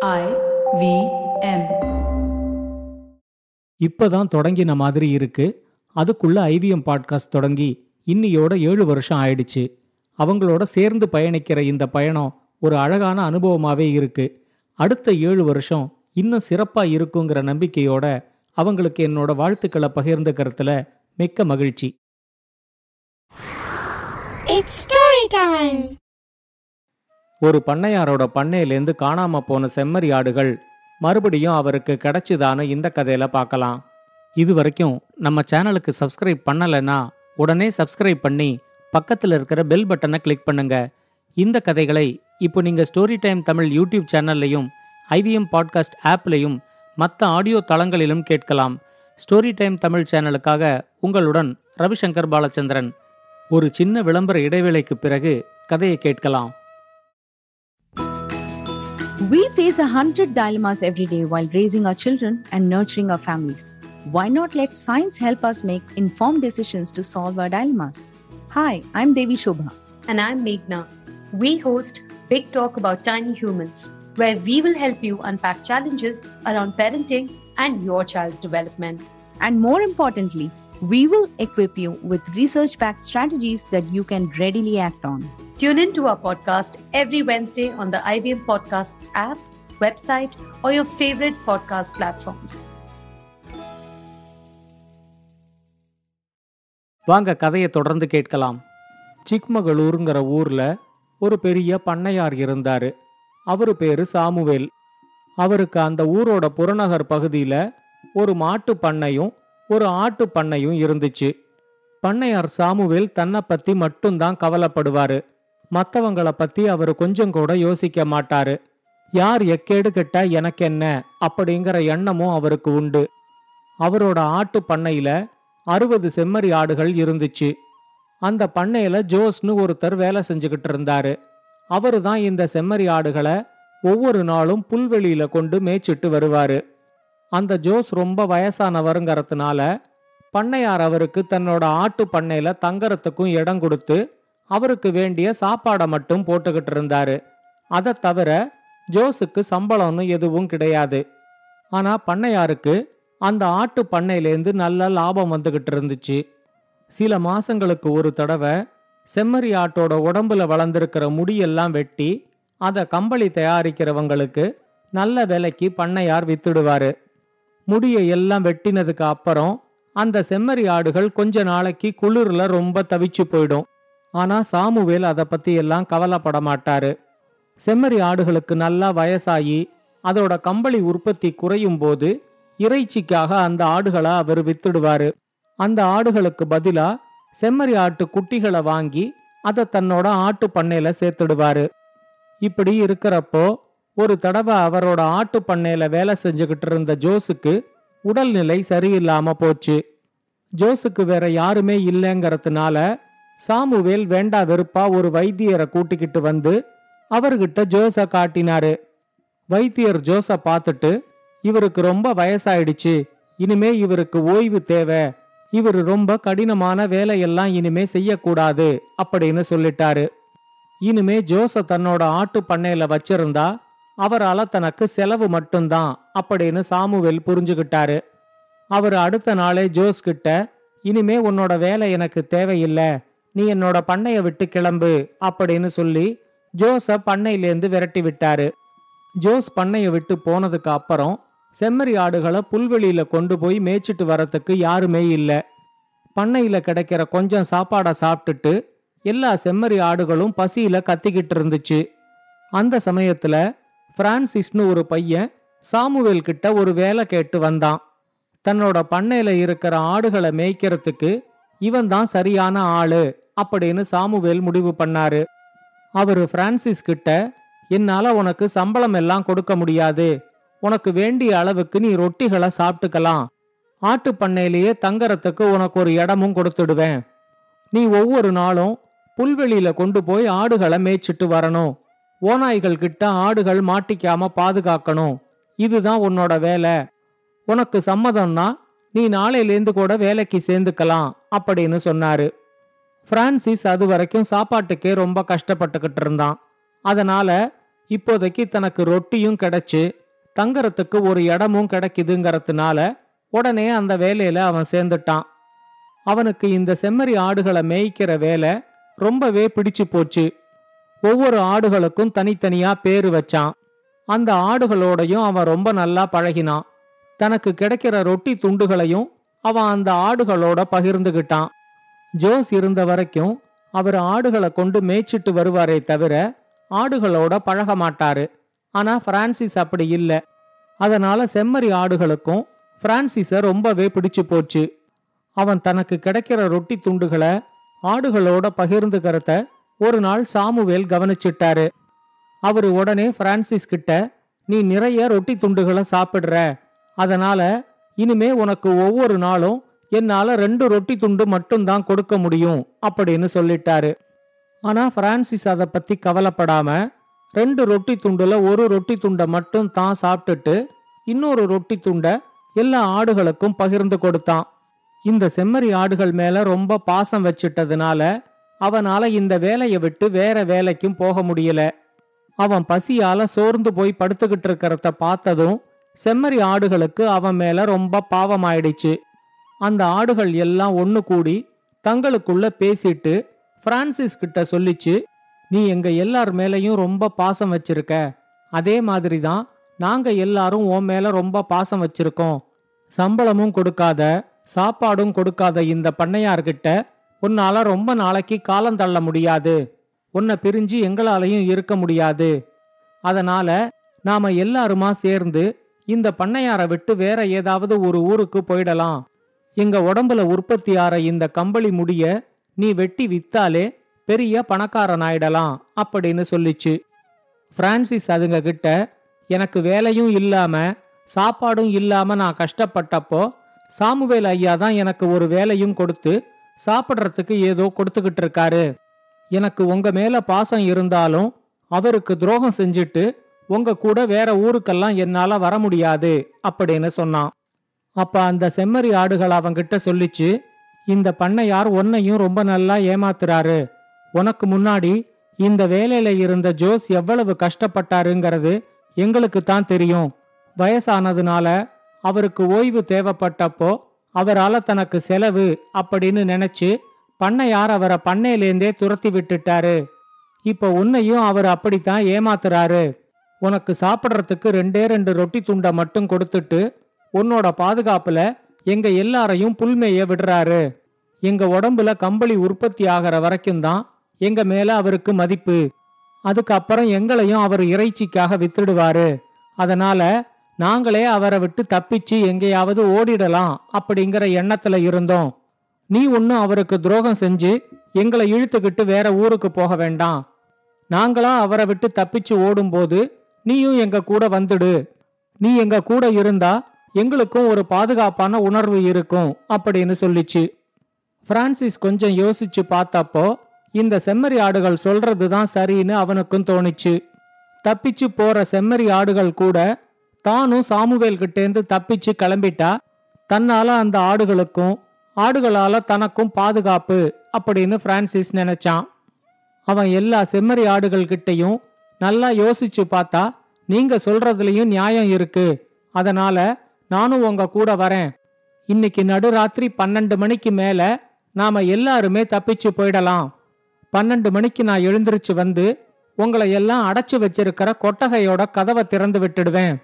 I V M. இப்பதான் தொடங்கின மாதிரி இருக்கு அதுக்குள்ள ஐவிஎம் பாட்காஸ்ட் தொடங்கி இன்னியோட ஏழு வருஷம் ஆயிடுச்சு அவங்களோட சேர்ந்து பயணிக்கிற இந்த பயணம் ஒரு அழகான அனுபவமாவே இருக்கு அடுத்த ஏழு வருஷம் இன்னும் சிறப்பா இருக்குங்கிற நம்பிக்கையோட அவங்களுக்கு என்னோட வாழ்த்துக்களை பகிர்ந்துக்கிறதுல மிக்க மகிழ்ச்சி It's story time. ஒரு பண்ணையாரோட பண்ணையிலேருந்து காணாம போன செம்மறி ஆடுகள் மறுபடியும் அவருக்கு கிடைச்சிதான்னு இந்த கதையில பார்க்கலாம் இது வரைக்கும் நம்ம சேனலுக்கு சப்ஸ்கிரைப் பண்ணலைன்னா உடனே சப்ஸ்கிரைப் பண்ணி பக்கத்தில் இருக்கிற பெல் பட்டனை கிளிக் பண்ணுங்க. இந்த கதைகளை இப்போ நீங்க ஸ்டோரி டைம் தமிழ் யூடியூப் சேனல்லையும் ஐவிஎம் பாட்காஸ்ட் ஆப்லையும் மற்ற ஆடியோ தளங்களிலும் கேட்கலாம். ஸ்டோரி டைம் தமிழ் சேனலுக்காக உங்களுடன் ரவிசங்கர் பாலச்சந்திரன். ஒரு சின்ன விளம்பர இடைவேளைக்கு பிறகு கதையை கேட்கலாம். We face a hundred dilemmas every day while raising our children and nurturing our families. Why not let science help us make informed decisions to solve our dilemmas? Hi, I'm Devi Shobha. And I'm Meghna. We host Big Talk About Tiny Humans, where we will help you unpack challenges around parenting and your child's development. And more importantly, we will equip you with research backed strategies that you can readily act on. Tune in to our podcast every Wednesday on the IBM Podcasts app, website, or your favorite podcast platforms. வாங்க கதையை தொடர்ந்து கேட்கலாம். சிக்மகளூருங்கிற ஊர்ல ஒரு பெரிய பண்ணையார் இருந்தாரு. அவரு பேரு சாமுவேல். அவருக்கு அந்த ஊரோட புறநகர் பகுதியில ஒரு மாட்டு பண்ணையும் ஒரு ஆட்டு பண்ணையும் இருந்துச்சு. பண்ணையார் சாமுவேல் தன்னை பத்தி மட்டும்தான் கவலைப்படுவாரு. மத்தவங்கள பத்தி அவர் கொஞ்சம் கூட யோசிக்க மாட்டாரு. யார் எக்கேடு கிட்ட எனக்கு என்ன அப்படிங்கிற எண்ணமும் அவருக்கு உண்டு. அவரோட ஆட்டு பண்ணையில அறுபது செம்மறி ஆடுகள் இருந்துச்சு. அந்த பண்ணையில ஜோஸ்னு ஒருத்தர் வேலை செஞ்சுக்கிட்டு இருந்தாரு. அவரு தான் இந்த செம்மறி ஆடுகளை ஒவ்வொரு நாளும் புல்வெளியில கொண்டு மேய்ச்சிட்டு வருவாரு. அந்த ஜோஸ் ரொம்ப வயசானவருங்கிறதுனால பண்ணையார் அவருக்கு தன்னோட ஆட்டு பண்ணையில தங்கறதுக்கும் இடம் கொடுத்து அவருக்கு வேண்டிய சாப்பாடை மட்டும் போட்டுக்கிட்டு இருந்தாரு. அதை தவிர ஜோஸுக்கு சம்பளம்னு எதுவும் கிடையாது. ஆனா பண்ணையாருக்கு அந்த ஆட்டு பண்ணையிலேருந்து நல்ல லாபம் வந்துகிட்டு இருந்துச்சு. சில மாசங்களுக்கு ஒரு தடவை செம்மறி ஆட்டோட உடம்புல வளர்ந்திருக்கிற முடியெல்லாம் வெட்டி அதை கம்பளி தயாரிக்கிறவங்களுக்கு நல்ல விலைக்கு பண்ணையார் வித்துடுவாரு. முடியை எல்லாம் வெட்டினதுக்கு அப்புறம் அந்த செம்மறி ஆடுகள் கொஞ்ச நாளைக்கு குளிர்ல ரொம்ப தவிச்சு போயிடும். ஆனா சாமுவேல் அதை பத்தி எல்லாம் கவலைப்பட மாட்டாரு செம்மறி ஆடுகளுக்கு நல்லா வயசாகி அதோட கம்பளி உற்பத்தி குறையும் போது இறைச்சிக்காக அந்த ஆடுகளை அவர் வித்துடுவாரு. அந்த ஆடுகளுக்கு பதிலா செம்மறி ஆட்டு குட்டிகளை வாங்கி அதை தன்னோட ஆட்டு பண்ணையில சேர்த்துடுவாரு. இப்படி இருக்கிறப்போ ஒரு தடவை அவரோட ஆட்டு பண்ணையில வேலை செஞ்சுக்கிட்டு இருந்த ஜோஸுக்கு உடல்நிலை சரியில்லாம போச்சு. ஜோஸுக்கு வேற யாருமே இல்லைங்கிறதுனால சாமுவேல் வேண்டா வெறுப்பா ஒரு வைத்தியரை கூட்டிக்கிட்டு வந்து அவர்கிட்ட ஜோஸ காட்டினாரு. வைத்தியர் ஜோஸ பார்த்துட்டு இவருக்கு ரொம்ப வயசாயிடுச்சு. இனிமே இவருக்கு ஓய்வு தேவை. இவர் ரொம்ப கடினமான வேலையெல்லாம் இனிமே செய்யக்கூடாது அப்படின்னு சொல்லிட்டாரு. இனிமே ஜோஸ தன்னோட ஆட்டு பண்ணையில வச்சிருந்தா அவரால தனக்கு செலவு மட்டும்தான் அப்படின்னு சாமுவேல் புரிஞ்சுகிட்டாரு. அவர் அடுத்த நாளே ஜோஸ் கிட்ட இனிமே உன்னோட வேலை எனக்கு தேவையில்லை. நீ என்னோட பண்ணைய விட்டு கிளம்பு அப்படின்னு சொல்லி ஜோஸ பண்ணையிலேருந்து விரட்டி விட்டாரு. ஜோஸ் பண்ணைய விட்டு போனதுக்கு அப்புறம் செம்மறி ஆடுகளை புல்வெளியில கொண்டு போய் மேய்ச்சிட்டு வரத்துக்கு யாருமே இல்லை. பண்ணையில கிடைக்கிற கொஞ்சம் சாப்பாடை சாப்பிட்டுட்டு எல்லா செம்மறி ஆடுகளும் பசியில கத்திக்கிட்டு இருந்துச்சு. அந்த சமயத்துல பிரான்சிஸ்னு ஒரு பையன் சாமுவேல் கிட்ட ஒரு வேலை கேட்டு வந்தான். தன்னோட பண்ணையில இருக்கிற ஆடுகளை மேய்க்கிறதுக்கு இவன் தான் சரியான ஆளு அப்படின்னு சாமுவேல் முடிவு பண்ணாரு. அவரு பிரான்சிஸ் கிட்ட என்னால உனக்கு சம்பளம் எல்லாம் கொடுக்க முடியாது. உனக்கு வேண்டிய அளவுக்கு நீ ரொட்டிகளை சாப்பிட்டுக்கலாம். ஆட்டு பண்ணையிலேயே தங்கறதுக்கு உனக்கு ஒரு இடமும் கொடுத்துடுவேன். நீ ஒவ்வொரு நாளும் புல்வெளியில கொண்டு போய் ஆடுகளை மேய்ச்சிட்டு வரணும். ஓநாய்கள் கிட்ட ஆடுகள் மாட்டிக்காம பாதுகாக்கணும். இதுதான் உன்னோட வேலை. உனக்கு சம்மதம்னா நீ நாளையிலேருந்து கூட வேலைக்கு சேர்ந்துக்கலாம் அப்படின்னு சொன்னாரு. பிரான்சிஸ் அது வரைக்கும் சாப்பாட்டுக்கே ரொம்ப கஷ்டப்பட்டுக்கிட்டு இருந்தான். அதனால இப்போதைக்கு தனக்கு ரொட்டியும் கிடைச்சு தங்கறதுக்கு ஒரு இடமும் கிடைக்குதுங்கிறதுனால உடனே அந்த வேலையில அவன் சேர்ந்துட்டான். அவனுக்கு இந்த செம்மறி ஆடுகளை மேய்க்கிற வேலை ரொம்பவே பிடிச்சு போச்சு. ஒவ்வொரு ஆடுகளுக்கும் தனித்தனியா பேரு வச்சான். அந்த ஆடுகளோடையும் அவன் ரொம்ப நல்லா பழகினான். தனக்கு கிடைக்கிற ரொட்டி துண்டுகளையும் அவன் அந்த ஆடுகளோட பகிர்ந்துகிட்டான். ஜோஸ் இருந்த வரைக்கும் அவர் ஆடுகளை கொண்டு மேய்ச்சிட்டு வருவாரே தவிர ஆடுகளோட பழக மாட்டாரு. ஆனா பிரான்சிஸ் அப்படி இல்ல. அதனால செம்மறி ஆடுகளுக்கும் பிரான்சிஸ ரொம்பவே பிடிச்சு போச்சு. அவன் தனக்கு கிடைக்கிற ரொட்டி துண்டுகளை ஆடுகளோட பகிர்ந்துக்கிறத ஒரு நாள் சாமுவேல் கவனிச்சிட்டாரு. அவரு உடனே பிரான்சிஸ் கிட்ட நீ நிறைய ரொட்டி துண்டுகளை சாப்பிடுற. அதனால இனிமே உனக்கு ஒவ்வொரு நாளும் என்னால ரெண்டு ரொட்டி துண்டு மட்டும்தான் கொடுக்க முடியும் அப்படின்னு சொல்லிட்டாரு. ஆனா பிரான்சிஸ் அதை பத்தி கவலைப்படாம ரெண்டு ரொட்டி துண்டுல ஒரு ரொட்டி துண்டை மட்டும் தான் சாப்பிட்டுட்டு இன்னொரு ரொட்டி துண்டை எல்லா ஆடுகளுக்கும் பகிர்ந்து கொடுத்தான். இந்த செம்மறி ஆடுகள் மேல ரொம்ப பாசம் வச்சிட்டதுனால அவனால இந்த வேலையை விட்டு வேற வேலைக்கும் போக முடியல. அவன் பசியால சோர்ந்து போய் படுத்துக்கிட்டு இருக்கிறத பார்த்ததும் செம்மறி ஆடுகளுக்கு அவன் மேல ரொம்ப பாவமாயிடுச்சு. அந்த ஆடுகள் எல்லாம் ஒன்று கூடி தங்களுக்குள்ள பேசிட்டு பிரான்சிஸ் கிட்ட சொல்லிச்சு நீ எங்க எல்லார் மேலையும் ரொம்ப பாசம் வச்சிருக்க. அதே மாதிரி தான் நாங்க எல்லாரும் உன் மேல ரொம்ப பாசம் வச்சிருக்கோம். சம்பளமும் கொடுக்காத சாப்பாடும் கொடுக்காத இந்த பண்ணையார்கிட்ட உன்னால ரொம்ப நாளைக்கு காலம் தள்ள முடியாது. உன்னை பிரிஞ்சு எங்களாலையும் இருக்க முடியாது. அதனால நாம எல்லாருமா சேர்ந்து இந்த பண்ணையாரை விட்டு வேற ஏதாவது ஒரு ஊருக்கு போயிடலாம். எங்க உடம்புல உற்பத்தி ஆற இந்த கம்பளி முடிய நீ வெட்டி வித்தாலே பெரிய பணக்காரன் ஆயிடலாம் அப்படின்னு சொல்லிச்சு. பிரான்சிஸ் அதுங்க கிட்ட எனக்கு வேலையும் இல்லாம சாப்பாடும் இல்லாம நான் கஷ்டப்பட்டப்போ சாமுவேல் ஐயா தான் எனக்கு ஒரு வேலையும் கொடுத்து சாப்பிட்றதுக்கு ஏதோ கொடுத்துக்கிட்டு இருக்காரு. எனக்கு உங்க மேல பாசம் இருந்தாலும் அவருக்கு துரோகம் செஞ்சுட்டு உங்க கூட வேற ஊருக்கெல்லாம் என்னால வர முடியாது அப்படின்னு சொன்னான். அப்ப அந்த செம்மறி ஆடுகள் அவங்கிட்ட சொல்லிச்சு இந்த பண்ணையார் உன்னையும் ரொம்ப நல்லா ஏமாத்துறாரு. உனக்கு முன்னாடி இந்த வேலையில இருந்த ஜோஸ் எவ்வளவு கஷ்டப்பட்டாருங்கிறது எங்களுக்கு தான் தெரியும். வயசானதுனால அவருக்கு ஓய்வு தேவைப்பட்டப்போ அவரால தனக்கு செலவு அப்படின்னு நினைச்சு பண்ணையார் அவரை பண்ணையிலேந்தே துரத்தி விட்டுட்டாரு. இப்ப உன்னையும் அவர் அப்படித்தான் ஏமாத்துறாரு. உனக்கு சாப்பிட்றதுக்கு ரெண்டே ரெண்டு ரொட்டி துண்டை மட்டும் கொடுத்துட்டு உன்னோட பாதுகாப்புல எங்க எல்லாரையும் புல்மேய விடுறாரு. எங்க உடம்புல கம்பளி உற்பத்தி ஆகிற வரைக்கும் தான் எங்க மேல அவருக்கு மதிப்பு. அதுக்கப்புறம் எங்களையும் அவர் இறைச்சிக்காக வித்துடுவாரு. அதனால நாங்களே அவரை விட்டு தப்பிச்சு எங்கேயாவது ஓடிடலாம் அப்படிங்கிற எண்ணத்துல இருந்தோம். நீ ஒன்னும் அவருக்கு துரோகம் செஞ்சு எங்களை இழுத்துக்கிட்டு வேற ஊருக்கு போக வேண்டாம். நாங்களா அவரை விட்டு தப்பிச்சு ஓடும்போது நீயும் எங்க கூட வந்துடு. நீ எங்க கூட இருந்தா எங்களுக்கும் ஒரு பாதுகாப்பான உணர்வு இருக்கும் அப்படின்னு சொல்லிச்சு. பிரான்சிஸ் கொஞ்சம் யோசிச்சு பார்த்தப்போ இந்த செம்மறி ஆடுகள் சொல்றதுதான் சரின்னு அவனுக்கும் தோணுச்சு. தப்பிச்சு போற செம்மறி ஆடுகள் கூட தானும் சாமுவேல் கிட்டேந்து தப்பிச்சு கிளம்பிட்டா தன்னால அந்த ஆடுகளுக்கும் ஆடுகளால தனக்கும் பாதுகாப்பு அப்படின்னு பிரான்சிஸ் நினைச்சான். அவன் எல்லா செம்மறி ஆடுகள் கிட்டையும் நல்லா யோசிச்சு பார்த்தா நீங்க சொல்றதுலயும் நியாயம் இருக்கு. அதனால நானும் உங்க கூட வரேன். இன்னைக்கு நடுராத்திரி பன்னெண்டு மணிக்கு மேல நாம எல்லாருமே தப்பிச்சு போயிடலாம். பன்னெண்டு மணிக்கு நான் எழுந்திருச்சு வந்து உங்களை எல்லாம் அடைச்சு வச்சிருக்கிற கொட்டகையோட கதவை திறந்து விட்டுடுவேன்.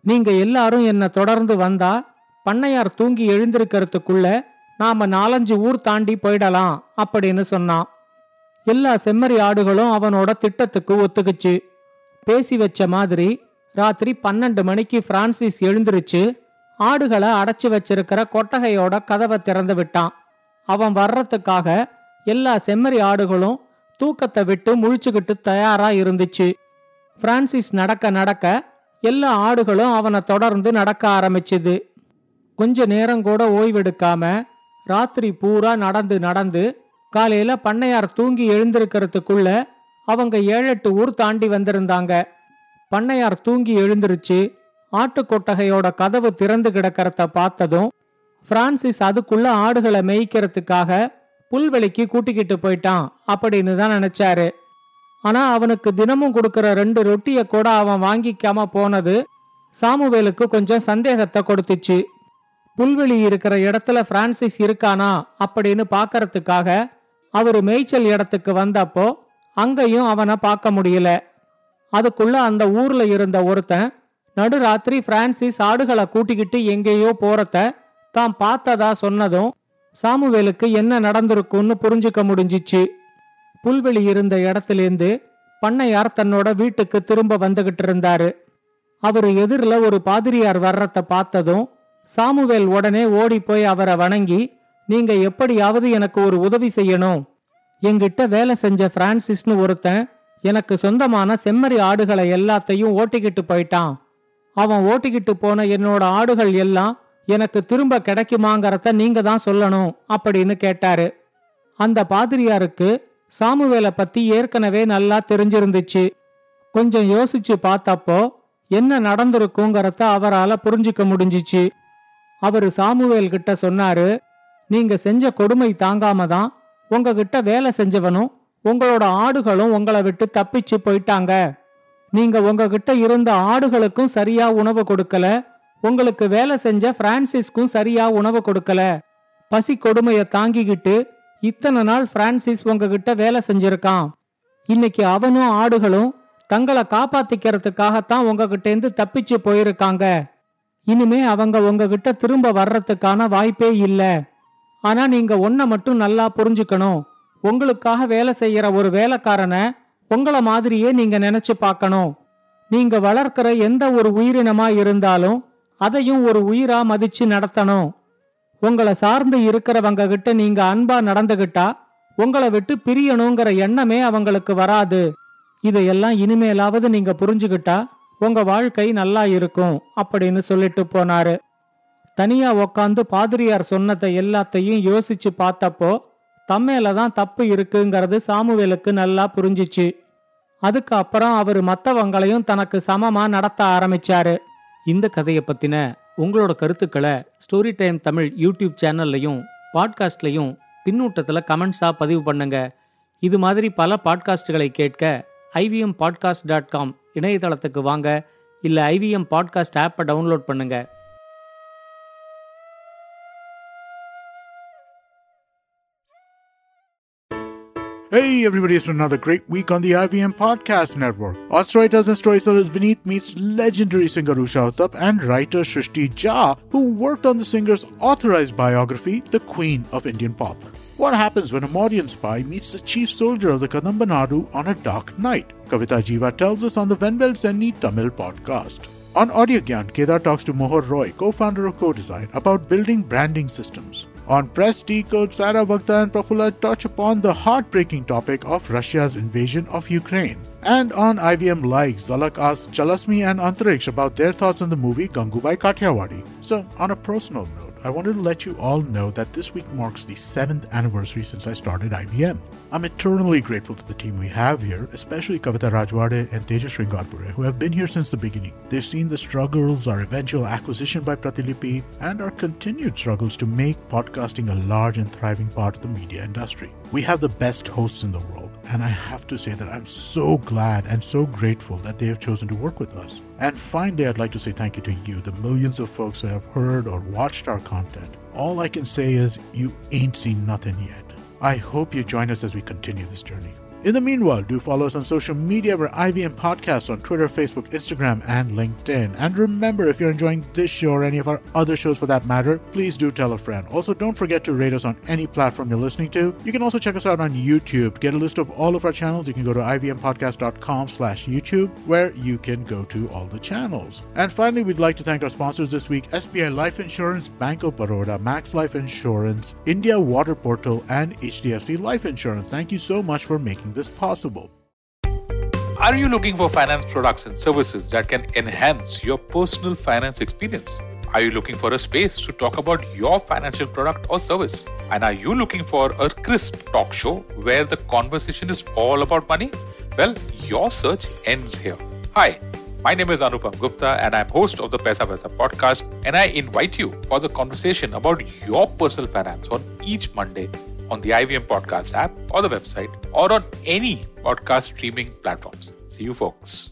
நீங்க எல்லாரும் என்ன தொடர்ந்து வந்தா பண்ணையார் தூங்கி எழுந்திருக்கிறதுக்குள்ள நாம நாலஞ்சு ஊர் தாண்டி போயிடலாம் அப்படின்னு சொன்னான். எல்லா செம்மறி ஆடுகளும் அவனோட திட்டத்துக்கு ஒத்துக்குச்சு. பேசி வச்ச மாதிரி ராத்திரி பன்னெண்டு மணிக்கு பிரான்சிஸ் எழுந்திருச்சு ஆடுகளை அடைச்சு வச்சிருக்கிற கொட்டகையோட கதவை திறந்து விட்டான். அவன் வர்றதுக்காக எல்லா செம்மறி ஆடுகளும் தூக்கத்தை விட்டு முழிச்சுக்கிட்டு தயாரா இருந்துச்சு. பிரான்சிஸ் நடக்க நடக்க எல்லா ஆடுகளும் அவனை தொடர்ந்து நடக்க ஆரம்பிச்சுது. கொஞ்ச நேரம் கூட ஓய்வெடுக்காம ராத்திரி பூரா நடந்து நடந்து காலையில பண்ணையார் தூங்கி எழுந்திருக்கிறதுக்குள்ள அவங்க ஏழெட்டு ஊர் தாண்டி வந்திருந்தாங்க. பண்ணையார் தூங்கி எழுந்திருச்சு ஆட்டுக்கொட்டகையோட கதவு திறந்து கிடக்கிறத பார்த்ததும் பிரான்சிஸ் அதுக்குள்ள ஆடுகளை மேய்க்கிறதுக்காக புல்வெளிக்கு கூட்டிக்கிட்டு போயிட்டான் அப்படின்னு தான் நினைச்சாரு. ஆனா அவனுக்கு தினமும் கொடுக்கிற ரெண்டு ரொட்டிய கூட அவன் வாங்கிக்காம போனது சாமுவேலுக்கு கொஞ்சம் சந்தேகத்தை கொடுத்துச்சு. புல்வெளி இருக்கிற இடத்துல பிரான்சிஸ் இருக்கானா அப்படின்னு பார்க்கறதுக்காக அவரு மேய்ச்சல் இடத்துக்கு வந்தப்போ அங்கேயும் அவனை பார்க்க முடியல. அதுக்குள்ள அந்த ஊர்ல இருந்த ஒருத்தன் நடுராத்திரி பிரான்சிஸ் ஆடுகளை கூட்டிக்கிட்டு எங்கேயோ போறத தான் பார்த்ததா சொன்னதும் சாமுவேலுக்கு என்ன நடந்திருக்கும்னு புரிஞ்சுக்க முடிஞ்சிச்சு. புல்வெளி இருந்த இடத்திலேந்து பண்ணையார் தன்னோட வீட்டுக்கு திரும்ப வந்துகிட்டு இருந்தாரு. அவரு எதிரில் ஒரு பாதிரியார் வர்றத பார்த்ததும் சாமுவேல் உடனே ஓடி போய் அவரை வணங்கி நீங்க எப்படியாவது எனக்கு ஒரு உதவி செய்யணும். எங்கிட்ட வேலை செஞ்ச பிரான்சிஸ்னு ஒருத்தன் எனக்கு சொந்தமான செம்மறி ஆடுகளை எல்லாத்தையும் ஓட்டிக்கிட்டு போயிட்டான். அவன் ஓட்டிக்கிட்டு போன என்னோட ஆடுகள் எல்லாம் எனக்கு திரும்ப கிடைக்குமாங்கறத நீங்க தான் சொல்லணும் அப்படின்னு கேட்டாரு. அந்த பாதிரியாருக்கு சாமுவேலை பத்தி ஏற்கனவே நல்லா தெரிஞ்சிருந்துச்சு. கொஞ்சம் யோசிச்சு பார்த்தப்போ என்ன நடந்திருக்குங்கிறத அவரால புரிஞ்சுக்க முடிஞ்சிச்சு. அவரு சாமுவேல் கிட்ட சொன்னாரு நீங்க செஞ்ச கொடுமை தாங்காம தான் உங்ககிட்ட வேலை செஞ்சவனும் உங்களோட ஆடுகளும் உங்களை விட்டு தப்பிச்சு போயிட்டாங்க. நீங்க உங்ககிட்ட இருந்த ஆடுகளுக்கும் சரியா உணவு கொடுக்கல. உங்களுக்கு வேலை செஞ்ச பிரான்சிஸ்க்கும் சரியா உணவு கொடுக்கல. பசி கொடுமைய தாங்கிக்கிட்டு இத்தனை நாள் பிரான்சிஸ் உங்ககிட்ட வேலை செஞ்சிருக்கான். இன்னைக்கு அவனும் ஆடுகளும் தங்களை காப்பாத்திக்கிறதுக்காகத்தான் உங்ககிட்ட இருந்து தப்பிச்சு போயிருக்காங்க. இனிமே அவங்க உங்ககிட்ட திரும்ப வர்றதுக்கான வாய்ப்பே இல்ல. ஆனா நீங்க ஒன்ன மட்டும் நல்லா புரிஞ்சுக்கணும். உங்களுக்காக வேலை செய்யற ஒரு வேலைக்காரனை உங்கள மாதிரியே நீங்க நினைச்சு பார்க்கணும். நீங்க வளர்க்கிற எந்த ஒரு உயிரினமா இருந்தாலும் அதையும் ஒரு உயிரா மதிச்சு நடத்தணும். உங்களை சார்ந்து இருக்கிறவங்க கிட்ட நீங்க அன்பா நடந்துகிட்டா உங்களை விட்டு பிரியணுங்கிற எண்ணமே அவங்களுக்கு வராது. இதையெல்லாம் இனிமேலாவது நீங்க புரிஞ்சுகிட்டா உங்க வாழ்க்கை நல்லா இருக்கும் அப்படின்னு சொல்லிட்டு போனாரு. தனியா உக்காந்து பாதிரியார் சொன்னதை எல்லாத்தையும் யோசிச்சு பார்த்தப்போ தம்மேல தான் தப்பு இருக்குங்கிறது சாமுவேலுக்கு நல்லா புரிஞ்சிச்சு. அதுக்கு அப்புறம் அவர் மத்தவங்களையும் தனக்கு சமமா நடத்த ஆரம்பிச்சாரு. இந்த கதையை பத்தின உங்களோட கருத்துக்களை ஸ்டோரி டைம் தமிழ் யூடியூப் சேனல்லையும் பாட்காஸ்ட்லையும் பின்னூட்டத்தில் கமெண்ட்ஸா பதிவு பண்ணுங்க. இது மாதிரி பல பாட்காஸ்டுகளை கேட்க ஐவிஎம் பாட்காஸ்ட் டாட் காம் இணையதளத்துக்கு வாங்க. இல்லை ஐவிஎம் பாட்காஸ்ட் ஆப்பை டவுன்லோட் பண்ணுங்கள் Hey everybody, it's been another great week on the IVM Podcast Network. Our storytellers and storytellers Vineet meets legendary singer Usha and writer Shrishti Jha, who worked on the singer's authorized biography, The Queen of Indian Pop. What happens when a Mauryan spy meets the chief soldier of the Kadamba Nadu on a dark night? Kavita Jiva tells us on the Venvel Zenni Tamil podcast. On Audio Gyan, Kedar talks to Mohar Roy, co-founder of CoDesign, about building branding systems. On Press Decode, Sarah Vakta and Prafula touch upon the heartbreaking topic of Russia's invasion of Ukraine. And on IVM Likes, Zalak asks Jalasmi and Antariksh about their thoughts on the movie Gangubai Kathiawadi. So, on a personal note, I wanted to let you all know that this week marks the seventh anniversary since I started IVM. I'm eternally grateful to the team we have here, especially Kavita Rajwade and Teja Sringarpure, who have been here since the beginning. They've seen the struggles, our eventual acquisition by Pratilipi, and our continued struggles to make podcasting a large and thriving part of the media industry. We have the best hosts in the world, and I have to say that I'm so glad and so grateful that they have chosen to work with us. And finally, I'd like to say thank you to you, the millions of folks who have heard or watched our content. All I can say is, you ain't seen nothing yet. I hope you join us as we continue this journey. In the meanwhile, do follow us on social media. We're IVM Podcasts on Twitter, Facebook, Instagram, and LinkedIn. And remember, if you're enjoying this show or any of our other shows for that matter, please do tell a friend. Also, don't forget to rate us on any platform you're listening to. You can also check us out on YouTube. To get a list of all of our channels, you can go to ivmpodcast.com slash YouTube, where you can go to all the channels. And finally, we'd like to thank our sponsors this week, SBI Life Insurance, Bank of Baroda, Max Life Insurance, India Water Portal, and HDFC Life Insurance. Thank you so much for making this possible. Are you looking for finance products and services that can enhance your personal finance experience? Are you looking for a space to talk about your financial product or service? And are you looking for a crisp talk show where the conversation is all about money? Well, your search ends here. Hi, my name is Anupam Gupta and I'm host of the Pesa Pesa podcast and I invite you for the conversation about your personal finance on each Monday on the IVM Podcast app or the website or on any podcast streaming platforms. See you, folks.